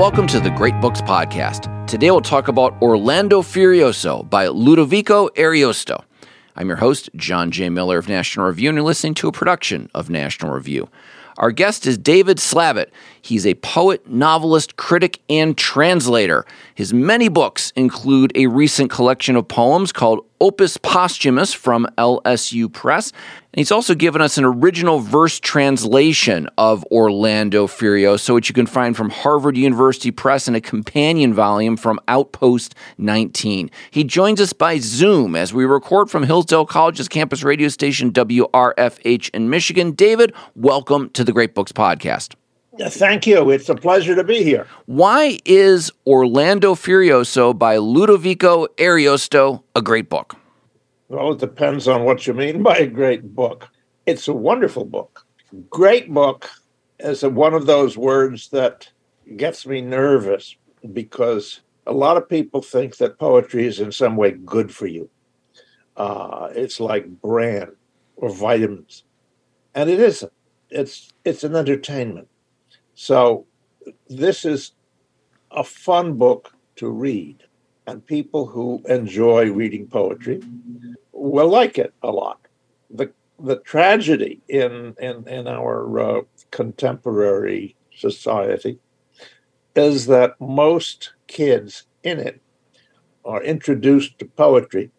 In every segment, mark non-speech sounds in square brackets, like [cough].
welcome to the Great Books Podcast. Today we'll talk about Orlando Furioso by Ludovico Ariosto. I'm your host, John J. Miller of National Review, and you're listening to a production of National Review. Our guest is David Slavitt. He's a poet, novelist, critic, and translator. His many books include a recent collection of poems called Opus Posthumus from LSU Press. And he's also given us an original verse translation of Orlando Furioso, which you can find from Harvard University Press and a companion volume from Outpost 19. He joins us by Zoom as we record from Hillsdale College's campus radio station WRFH in Michigan. David, welcome to the Great Books Podcast. Thank you. It's a pleasure to be here. Why is Orlando Furioso by Ludovico Ariosto a great book? Well, it depends on what you mean by a great book. It's a wonderful book. Great book is one of those words that gets me nervous because a lot of people think that poetry is in some way good for you. Uh, it's like bran or vitamins, and it isn't. It's it's an entertainment. So this is a fun book to read, and people who enjoy reading poetry will like it a lot. The the tragedy in in in our uh, contemporary society is that most kids in it are introduced to poetry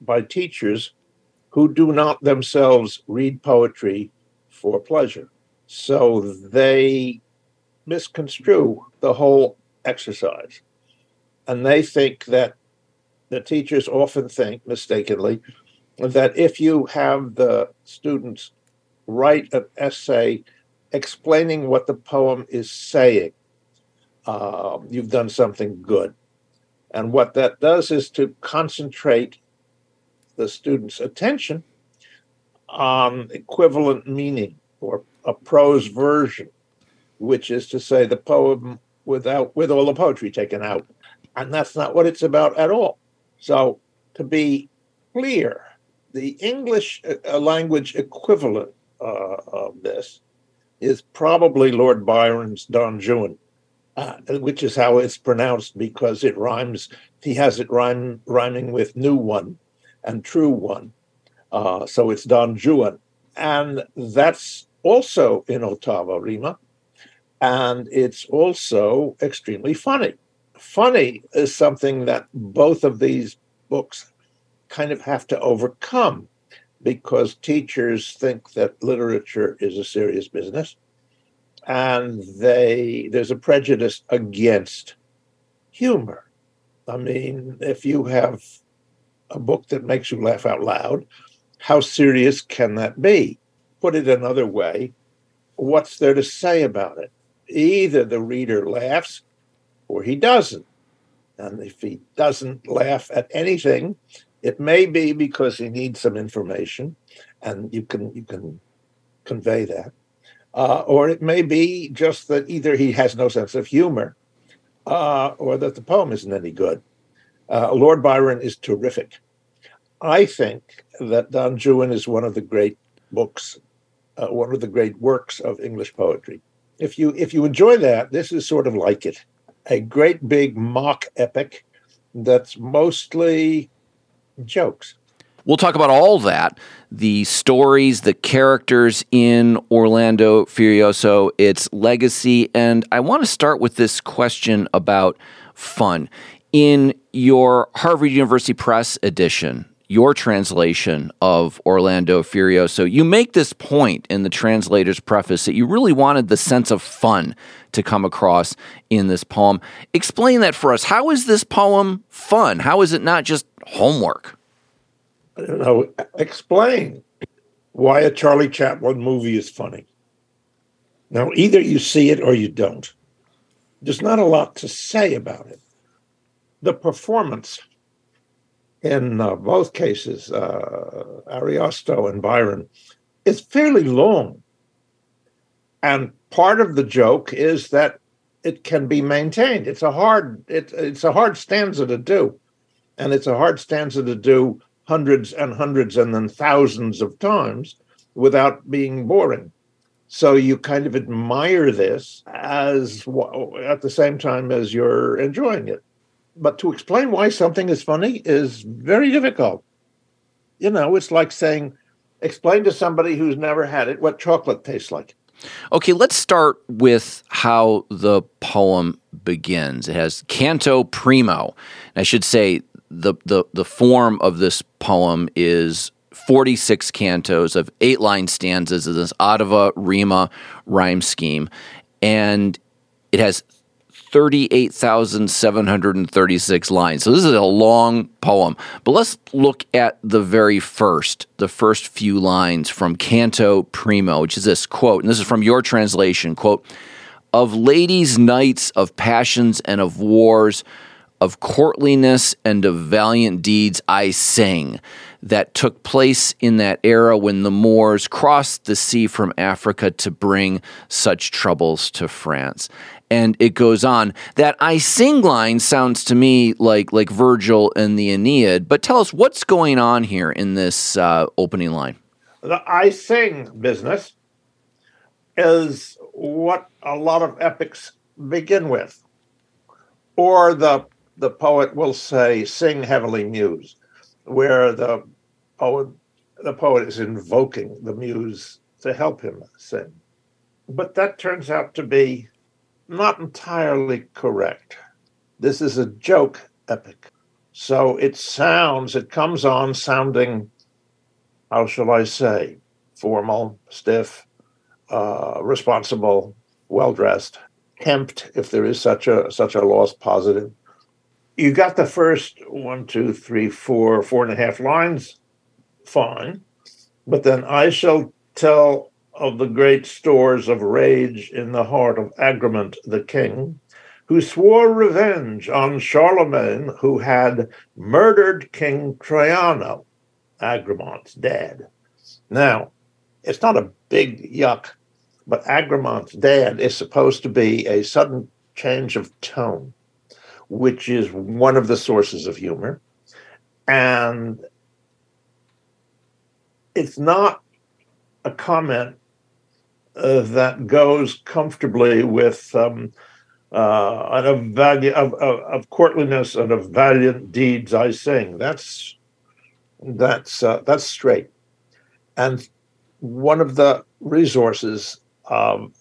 by teachers who do not themselves read poetry for pleasure. So they misconstrue the whole exercise. And they think that the teachers often think mistakenly that if you have the students write an essay explaining what the poem is saying, uh, you've done something good. And what that does is to concentrate the student's attention on equivalent meaning or a prose version which is to say the poem without with all the poetry taken out. And that's not what it's about at all. So to be clear, the English uh, language equivalent uh, of this is probably Lord Byron's Don Juan, uh, which is how it's pronounced because it rhymes. He has it rhyme, rhyming with new one and true one. Uh, so it's Don Juan. And that's also in ottava rima and it's also extremely funny. Funny is something that both of these books kind of have to overcome because teachers think that literature is a serious business and they there's a prejudice against humor. I mean, if you have a book that makes you laugh out loud, how serious can that be? Put it another way, what's there to say about it? Either the reader laughs or he doesn't. And if he doesn't laugh at anything, it may be because he needs some information, and you can you can convey that, uh, or it may be just that either he has no sense of humor, uh, or that the poem isn't any good. Uh, Lord Byron is terrific. I think that Don Juan is one of the great books, uh, one of the great works of English poetry if you if you enjoy that, this is sort of like it. A great big mock epic that's mostly jokes. We'll talk about all that the stories, the characters in Orlando Furioso, its legacy. And I want to start with this question about fun. In your Harvard University Press edition, your translation of Orlando Furioso. You make this point in the translator's preface that you really wanted the sense of fun to come across in this poem. Explain that for us. How is this poem fun? How is it not just homework? I don't know. Explain why a Charlie Chaplin movie is funny. Now, either you see it or you don't. There's not a lot to say about it. The performance in uh, both cases, uh, Ariosto and Byron, is fairly long. And part of the joke is that it can be maintained. It's a hard it, it's a hard stanza to do, and it's a hard stanza to do hundreds and hundreds and then thousands of times without being boring. So you kind of admire this as at the same time as you're enjoying it. But to explain why something is funny is very difficult. You know, it's like saying, explain to somebody who's never had it what chocolate tastes like. Okay, let's start with how the poem begins. It has canto primo. I should say the, the, the form of this poem is 46 cantos of eight line stanzas of this Ottava Rima rhyme scheme. And it has 38,736 lines. So this is a long poem. But let's look at the very first, the first few lines from Canto Primo, which is this quote, and this is from your translation, quote, of ladies' knights, of passions and of wars, of courtliness and of valiant deeds I sing that took place in that era when the Moors crossed the sea from Africa to bring such troubles to France. And it goes on. That I sing line sounds to me like like Virgil and the Aeneid, but tell us what's going on here in this uh, opening line. The I sing business is what a lot of epics begin with, or the the poet will say, "Sing heavily muse." where the poet the poet is invoking the muse to help him sing. But that turns out to be not entirely correct. This is a joke epic. So it sounds, it comes on sounding, how shall I say, formal, stiff, uh, responsible, well dressed, kempt, if there is such a such a lost positive you got the first one, two, three, four, four and a half lines, fine. But then I shall tell of the great stores of rage in the heart of Agramant the king, who swore revenge on Charlemagne, who had murdered King Troiano, Agramant's dad. Now, it's not a big yuck, but Agramant's dad is supposed to be a sudden change of tone which is one of the sources of humor. And it's not a comment uh, that goes comfortably with um, uh, of, value, of, of, of, courtliness and of valiant deeds I sing. That's that's uh, that's straight. And one of the resources of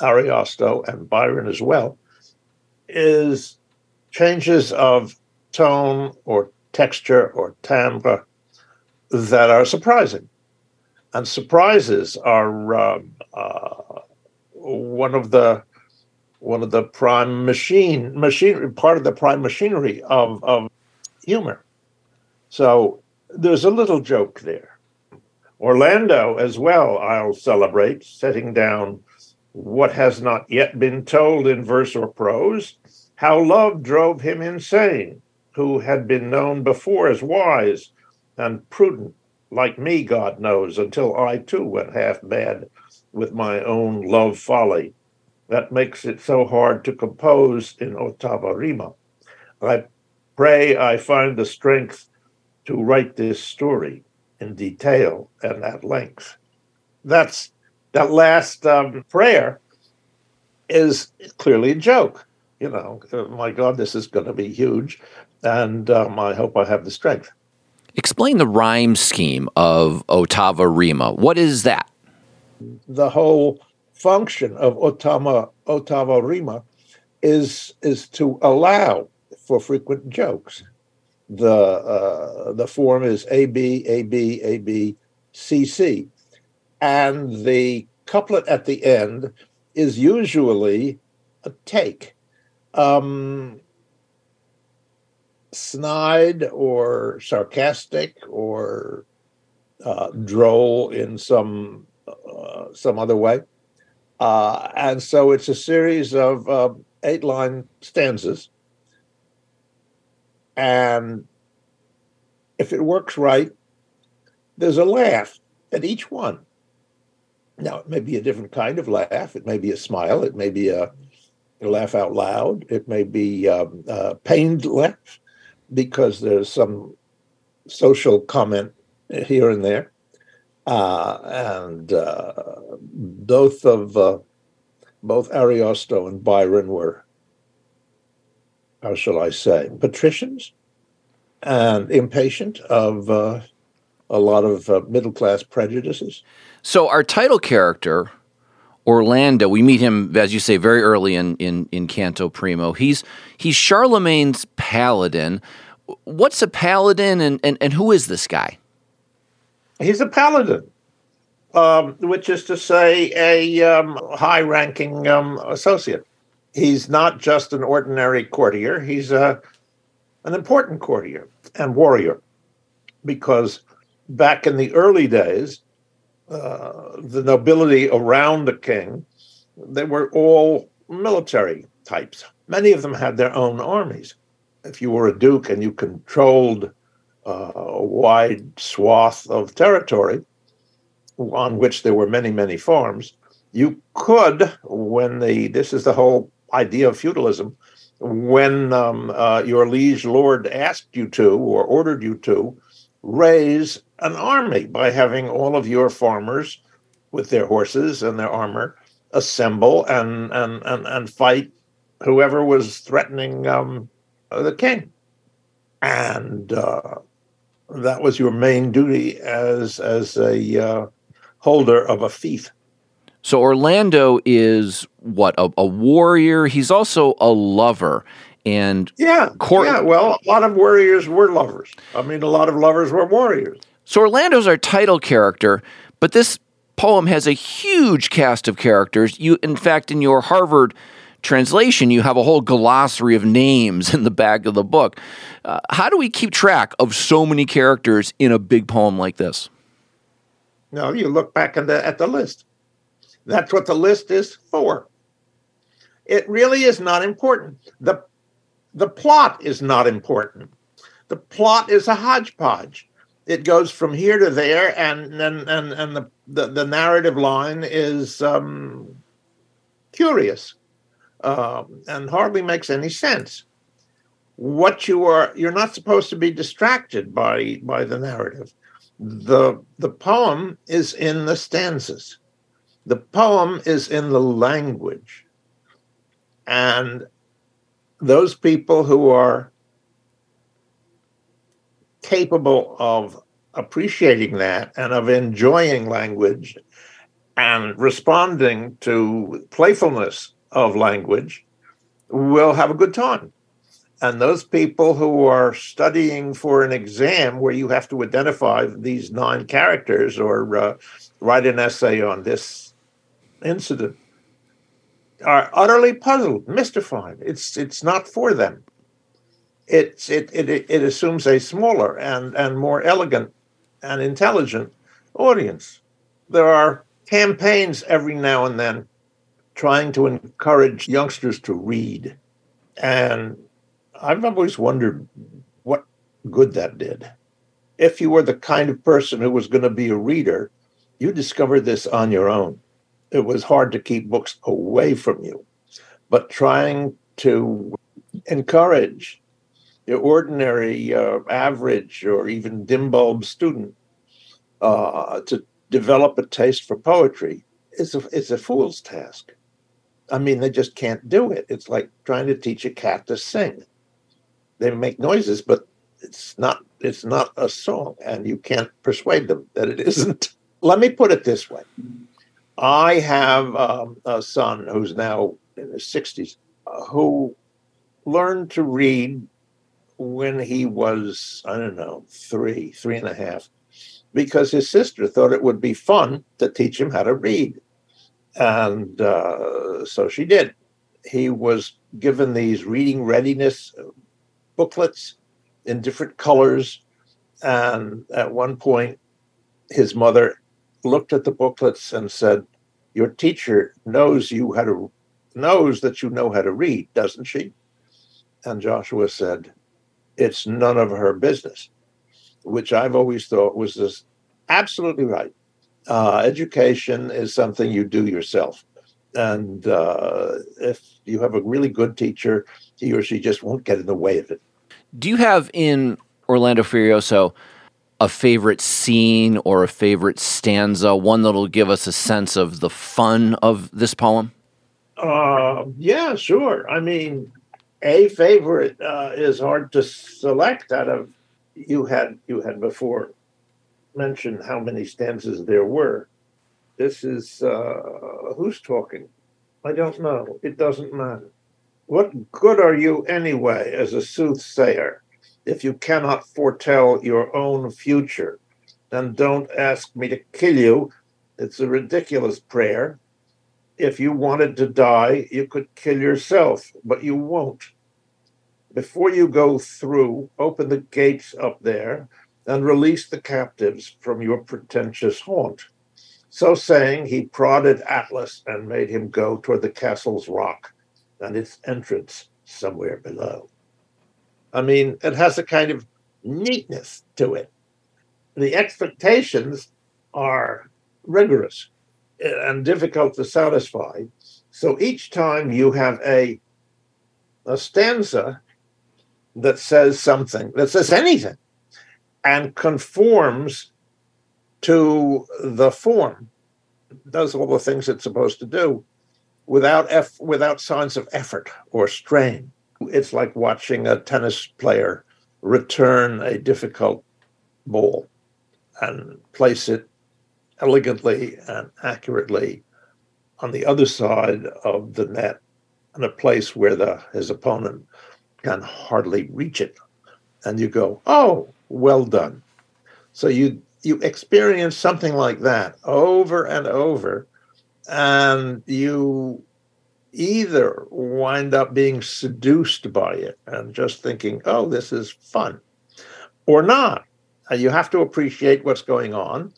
Ariosto and Byron as well is changes of tone or texture or timbre that are surprising. And surprises are uh, uh, one of the one of the prime machine machine part of the prime machinery of, of humor. So there's a little joke there. Orlando as well, I'll celebrate, setting down what has not yet been told in verse or prose, how love drove him insane, who had been known before as wise and prudent, like me, God knows, until I too went half mad with my own love folly. That makes it so hard to compose in ottava rima. I pray I find the strength to write this story in detail and at length. That's that last um, prayer is clearly a joke you know, uh, my God, this is going to be huge. And um, I hope I have the strength. Explain the rhyme scheme of Ottava Rima. What is that? The whole function of Ottava Rima is, is to allow for frequent jokes. The, uh, the form is AB, AB, AB, CC. And the couplet at the end is usually a take um, snide or sarcastic or uh, droll in some uh, some other way, uh, and so it's a series of uh, eight line stanzas, and if it works right, there's a laugh at each one. Now it may be a different kind of laugh. It may be a smile. It may be a laugh out loud. It may be um, uh, pained laugh because there's some social comment here and there. Uh, and uh, both of uh, both Ariosto and Byron were, how shall I say, patricians and impatient of uh, a lot of uh, middle class prejudices. So our title character, Orlando, we meet him, as you say, very early in, in, in Canto Primo. He's he's Charlemagne's paladin. What's a paladin and, and, and who is this guy? He's a paladin, um, which is to say, a um, high ranking um, associate. He's not just an ordinary courtier, he's a, an important courtier and warrior because back in the early days, uh, the nobility around the king, they were all military types. Many of them had their own armies. If you were a duke and you controlled uh, a wide swath of territory on which there were many, many farms, you could, when the this is the whole idea of feudalism, when um, uh, your liege lord asked you to or ordered you to raise an army by having all of your farmers with their horses and their armor assemble and and and, and fight whoever was threatening um, the king and uh, that was your main duty as as a uh, holder of a fief so orlando is what a, a warrior he's also a lover and yeah, court- yeah. Well, a lot of warriors were lovers. I mean, a lot of lovers were warriors. So Orlando's our title character, but this poem has a huge cast of characters. You, in fact, in your Harvard translation, you have a whole glossary of names [laughs] in the back of the book. Uh, how do we keep track of so many characters in a big poem like this? No, you look back the, at the list. That's what the list is for. It really is not important. The, the plot is not important. The plot is a hodgepodge it goes from here to there, and and and, and the, the, the narrative line is um, curious um, and hardly makes any sense. What you are, you're not supposed to be distracted by by the narrative. the The poem is in the stanzas. The poem is in the language, and those people who are capable of appreciating that and of enjoying language and responding to playfulness of language will have a good time. And those people who are studying for an exam where you have to identify these nine characters or uh, write an essay on this incident are utterly puzzled, mystified. It's it's not for them it, it, it, it assumes a smaller and, and more elegant and intelligent audience. There are campaigns every now and then trying to encourage youngsters to read. And I've always wondered what good that did. If you were the kind of person who was going to be a reader, you discovered this on your own. It was hard to keep books away from you, but trying to encourage the ordinary, uh, average, or even dim bulb student uh, to develop a taste for poetry is a, a fool's task. I mean, they just can't do it. It's like trying to teach a cat to sing. They make noises, but it's not it's not a song, and you can't persuade them that it [laughs] isn't. Let me put it this way: I have um, a son who's now in his sixties, uh, who learned to read when he was, I don't know, three, three and a half, because his sister thought it would be fun to teach him how to read. And uh, so she did. He was given these reading readiness booklets in different colors. And at one point, his mother looked at the booklets and said, Your teacher knows you how to knows that you know how to read, doesn't she? And Joshua said, it's none of her business, which I've always thought was this absolutely right. Uh, education is something you do yourself. And uh, if you have a really good teacher, he or she just won't get in the way of it. Do you have in Orlando Furioso a favorite scene or a favorite stanza, one that'll give us a sense of the fun of this poem? Uh, yeah, sure. I mean, a favorite uh, is hard to select out of. You had you had before mentioned how many stanzas there were. This is uh, who's talking. I don't know. It doesn't matter. What good are you anyway as a soothsayer if you cannot foretell your own future? Then don't ask me to kill you. It's a ridiculous prayer. If you wanted to die, you could kill yourself, but you won't. Before you go through, open the gates up there and release the captives from your pretentious haunt. So saying, he prodded Atlas and made him go toward the castle's rock and its entrance somewhere below. I mean, it has a kind of neatness to it. The expectations are rigorous and difficult to satisfy. So each time you have a, a stanza that says something, that says anything, and conforms to the form, does all the things it's supposed to do without eff- without signs of effort or strain. It's like watching a tennis player return a difficult ball and place it elegantly and accurately on the other side of the net in a place where the his opponent can hardly reach it. And you go, oh, well done. So you you experience something like that over and over, and you either wind up being seduced by it and just thinking, oh, this is fun, or not. You have to appreciate what's going on.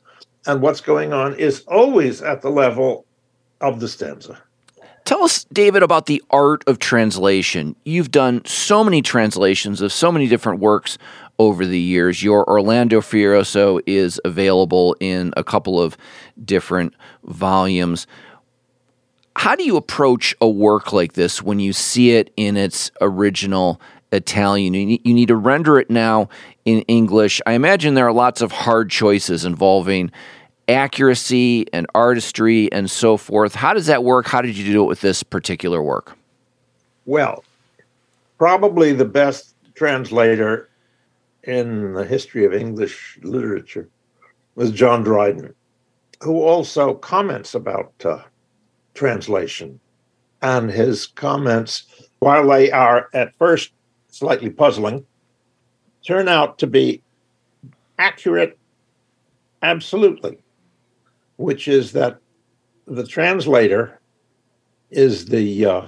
And what's going on is always at the level of the stanza. Tell us, David, about the art of translation. You've done so many translations of so many different works over the years. Your Orlando Furioso is available in a couple of different volumes. How do you approach a work like this when you see it in its original Italian? You need, you need to render it now in English. I imagine there are lots of hard choices involving accuracy and artistry and so forth. How does that work? How did you do it with this particular work? Well, probably the best translator in the history of English literature was John Dryden, who also comments about uh, translation. And his comments, while they are at first slightly puzzling, turn out to be accurate absolutely, which is that the translator is the uh,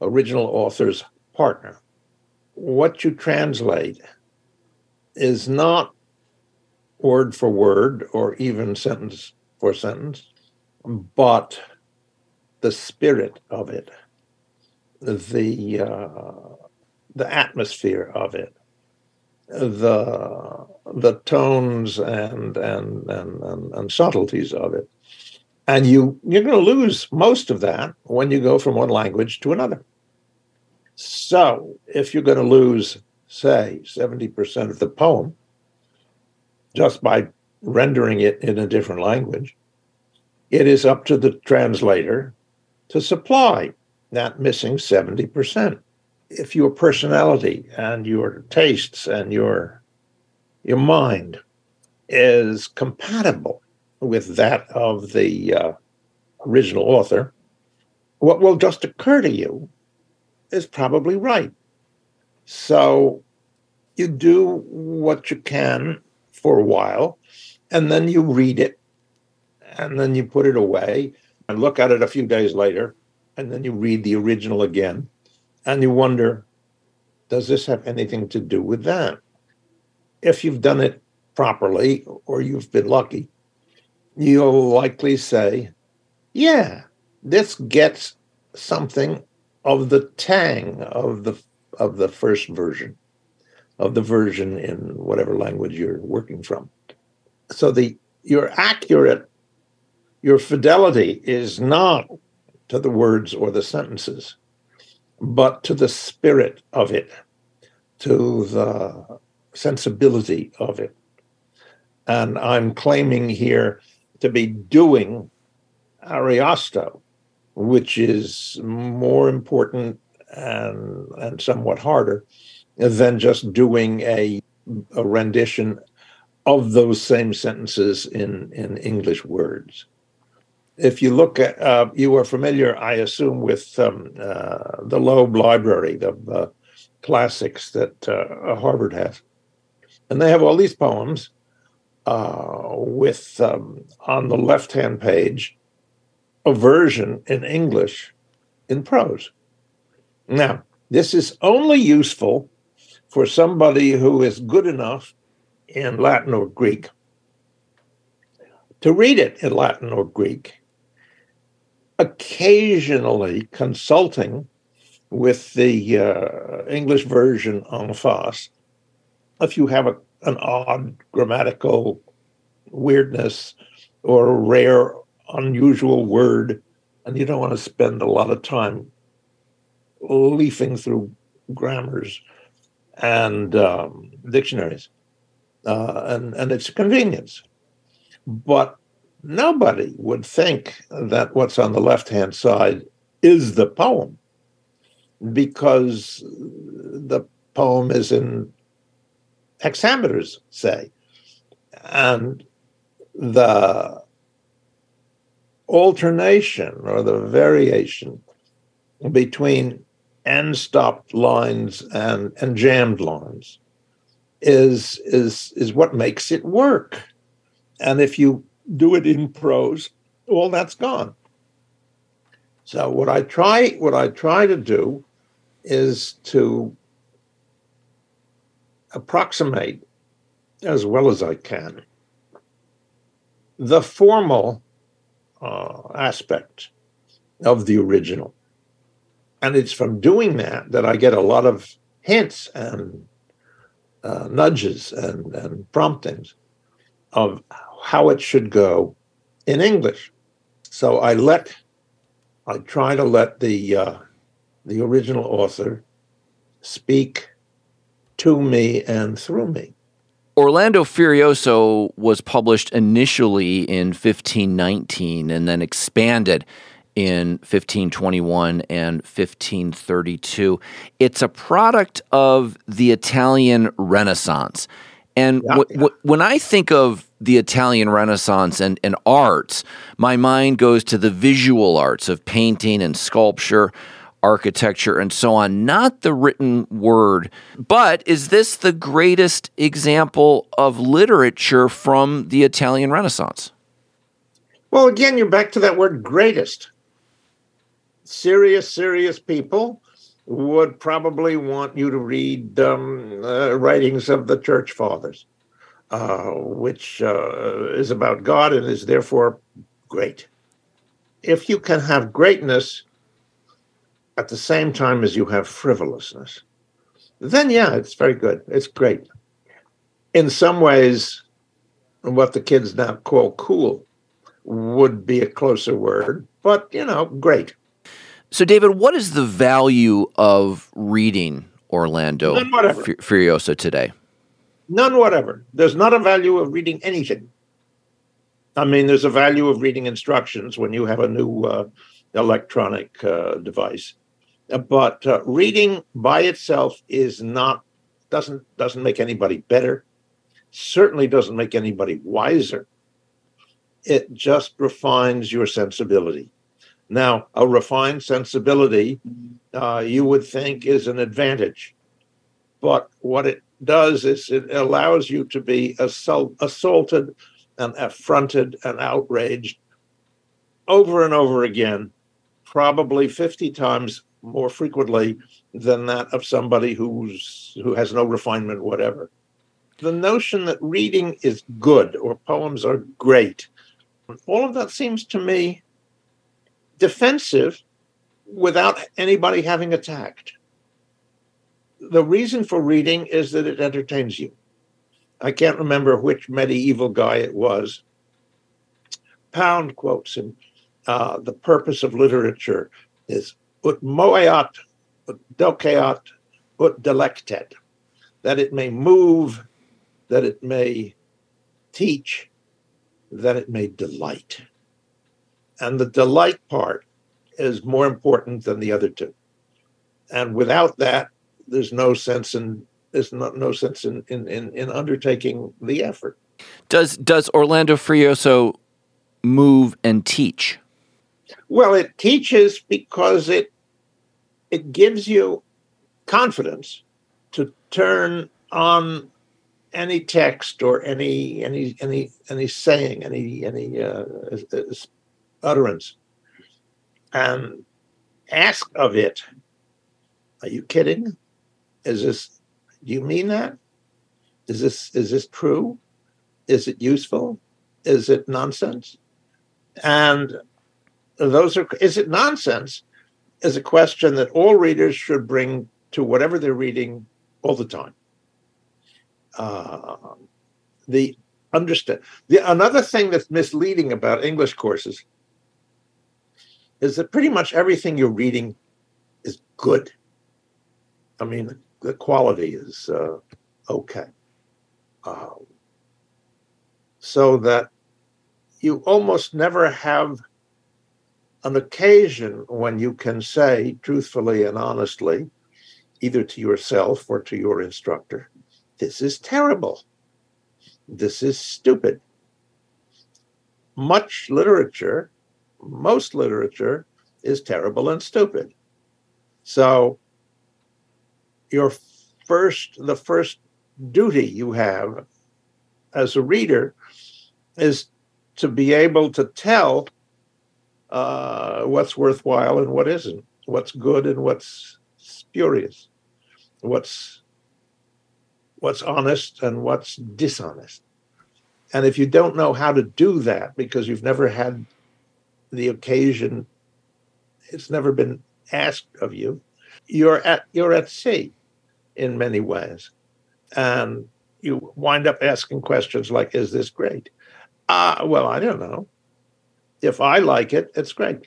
original author's partner. What you translate is not word for word or even sentence for sentence, but the spirit of it, the uh, the atmosphere of it, the the tones and and and and, and subtleties of it, and you you're going to lose most of that when you go from one language to another. So if you're going to lose say 70% of the poem just by rendering it in a different language. It is up to the translator to supply that missing 70%. If your personality and your tastes and your your mind is compatible with that of the uh, original author, what will just occur to you is probably right. So you do what you can for a while, and then you read it, and then you put it away and look at it a few days later, and then you read the original again, and you wonder, does this have anything to do with that? If you've done it properly or you've been lucky, you'll likely say, yeah, this gets something of the tang of the of the first version, of the version in whatever language you're working from. So the your accurate, your fidelity is not to the words or the sentences, but to the spirit of it, to the sensibility of it. And I'm claiming here to be doing Ariosto, which is more important and, and somewhat harder than just doing a, a rendition of those same sentences in, in English words. If you look at, uh, you are familiar, I assume, with um, uh, the Loeb Library, the uh, classics that uh, Harvard has. And they have all these poems uh, with, um, on the left hand page, a version in English in prose. Now, this is only useful for somebody who is good enough in Latin or Greek to read it in Latin or Greek, occasionally consulting with the uh, English version en face. If you have a, an odd grammatical weirdness or a rare, unusual word, and you don't want to spend a lot of time leafing through grammars and um, dictionaries, uh, and and it's a convenience. But nobody would think that what's on the left hand side is the poem, because the poem is in hexameters, say, and the alternation or the variation between end stopped lines and, and jammed lines is is is what makes it work. And if you do it in prose, well, that's gone. So what I try what I try to do is to approximate as well as I can the formal uh, aspect of the original. And it's from doing that that I get a lot of hints and uh, nudges and, and promptings of how it should go in English. So I let, I try to let the uh, the original author speak to me and through me. Orlando Furioso was published initially in 1519 and then expanded in 1521 and 1532. It's a product of the Italian Renaissance. And yeah, w- w- when I think of the Italian Renaissance and, and arts, my mind goes to the visual arts of painting and sculpture, architecture, and so on, not the written word. But is this the greatest example of literature from the Italian Renaissance? Well, again, you're back to that word greatest serious, serious people would probably want you to read um, uh, writings of the church fathers, uh, which uh, is about God and is therefore great. If you can have greatness at the same time as you have frivolousness, then yeah, it's very good. It's great. In some ways, what the kids now call cool would be a closer word, but you know, great. So, David, what is the value of reading Orlando F- Furioso today? None whatever. There's not a value of reading anything. I mean, there's a value of reading instructions when you have a new uh, electronic uh, device, uh, but uh, reading by itself is not doesn't doesn't make anybody better. Certainly doesn't make anybody wiser. It just refines your sensibility. Now, a refined sensibility, uh, you would think, is an advantage. But what it does is it allows you to be assault, assaulted and affronted and outraged over and over again, probably 50 times more frequently than that of somebody who's who has no refinement whatever. The notion that reading is good or poems are great, all of that seems to me defensive without anybody having attacked. The reason for reading is that it entertains you. I can't remember which medieval guy it was. Pound quotes him uh, The purpose of literature is ut moveat, ut doceat, ut delectet, that it may move, that it may teach that it may delight. And the delight part is more important than the other two. And without that, there's no sense in there's no, no sense in, in, in, in undertaking the effort. Does does Orlando Furioso move and teach? Well, it teaches because it it gives you confidence to turn on any text or any any any any saying, any any uh, utterance, and ask of it. Are you kidding? Is this? Do you mean that? Is this is this true? Is it useful? Is it nonsense? And those are is it nonsense? Is a question that all readers should bring to whatever they're reading all the time. Uh, the understand the another thing that's misleading about English courses is that pretty much everything you're reading is good. I mean, the quality is uh, okay. Um, so that you almost never have an occasion when you can say truthfully and honestly, either to yourself or to your instructor, this is terrible. This is stupid. Much literature, most literature, is terrible and stupid. So, your first, the first duty you have as a reader is to be able to tell uh, what's worthwhile and what isn't, what's good and what's spurious, what's what's honest and what's dishonest. And if you don't know how to do that because you've never had the occasion, it's never been asked of you, you're at you're at sea in many ways. And you wind up asking questions like, is this great? Uh, well, I don't know. If I like it, it's great.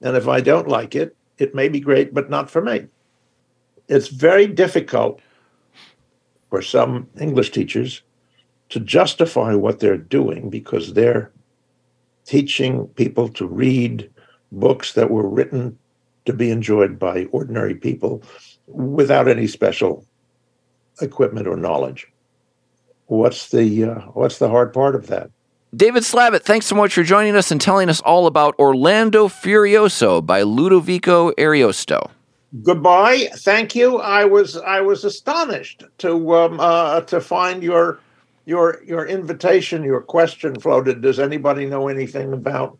And if I don't like it, it may be great, but not for me. It's very difficult for some English teachers to justify what they're doing because they're teaching people to read books that were written to be enjoyed by ordinary people without any special equipment or knowledge. What's the uh, what's the hard part of that? David Slavitt, thanks so much for joining us and telling us all about Orlando Furioso by Ludovico Ariosto. Goodbye. Thank you. I was I was astonished to um, uh, to find your your your invitation, your question floated. Does anybody know anything about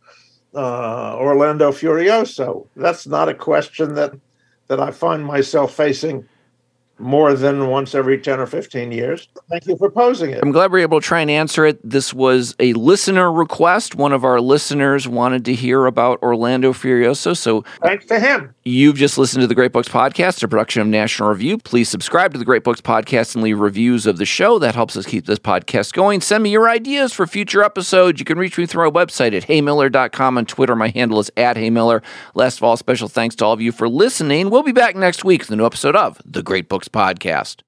uh, Orlando Furioso? That's not a question that that I find myself facing more than once every 10 or 15 years. Thank you for posing it. I'm glad we are able to try and answer it. This was a listener request. One of our listeners wanted to hear about Orlando Furioso. So thanks to him. You've just listened to the Great Books Podcast, a production of National Review. Please subscribe to the Great Books Podcast and leave reviews of the show. That helps us keep this podcast going. Send me your ideas for future episodes. You can reach me through our website at heymiller.com. On Twitter, my handle is at heymiller. Last of all, special thanks to all of you for listening. We'll be back next week with a new episode of the Great Books Podcast.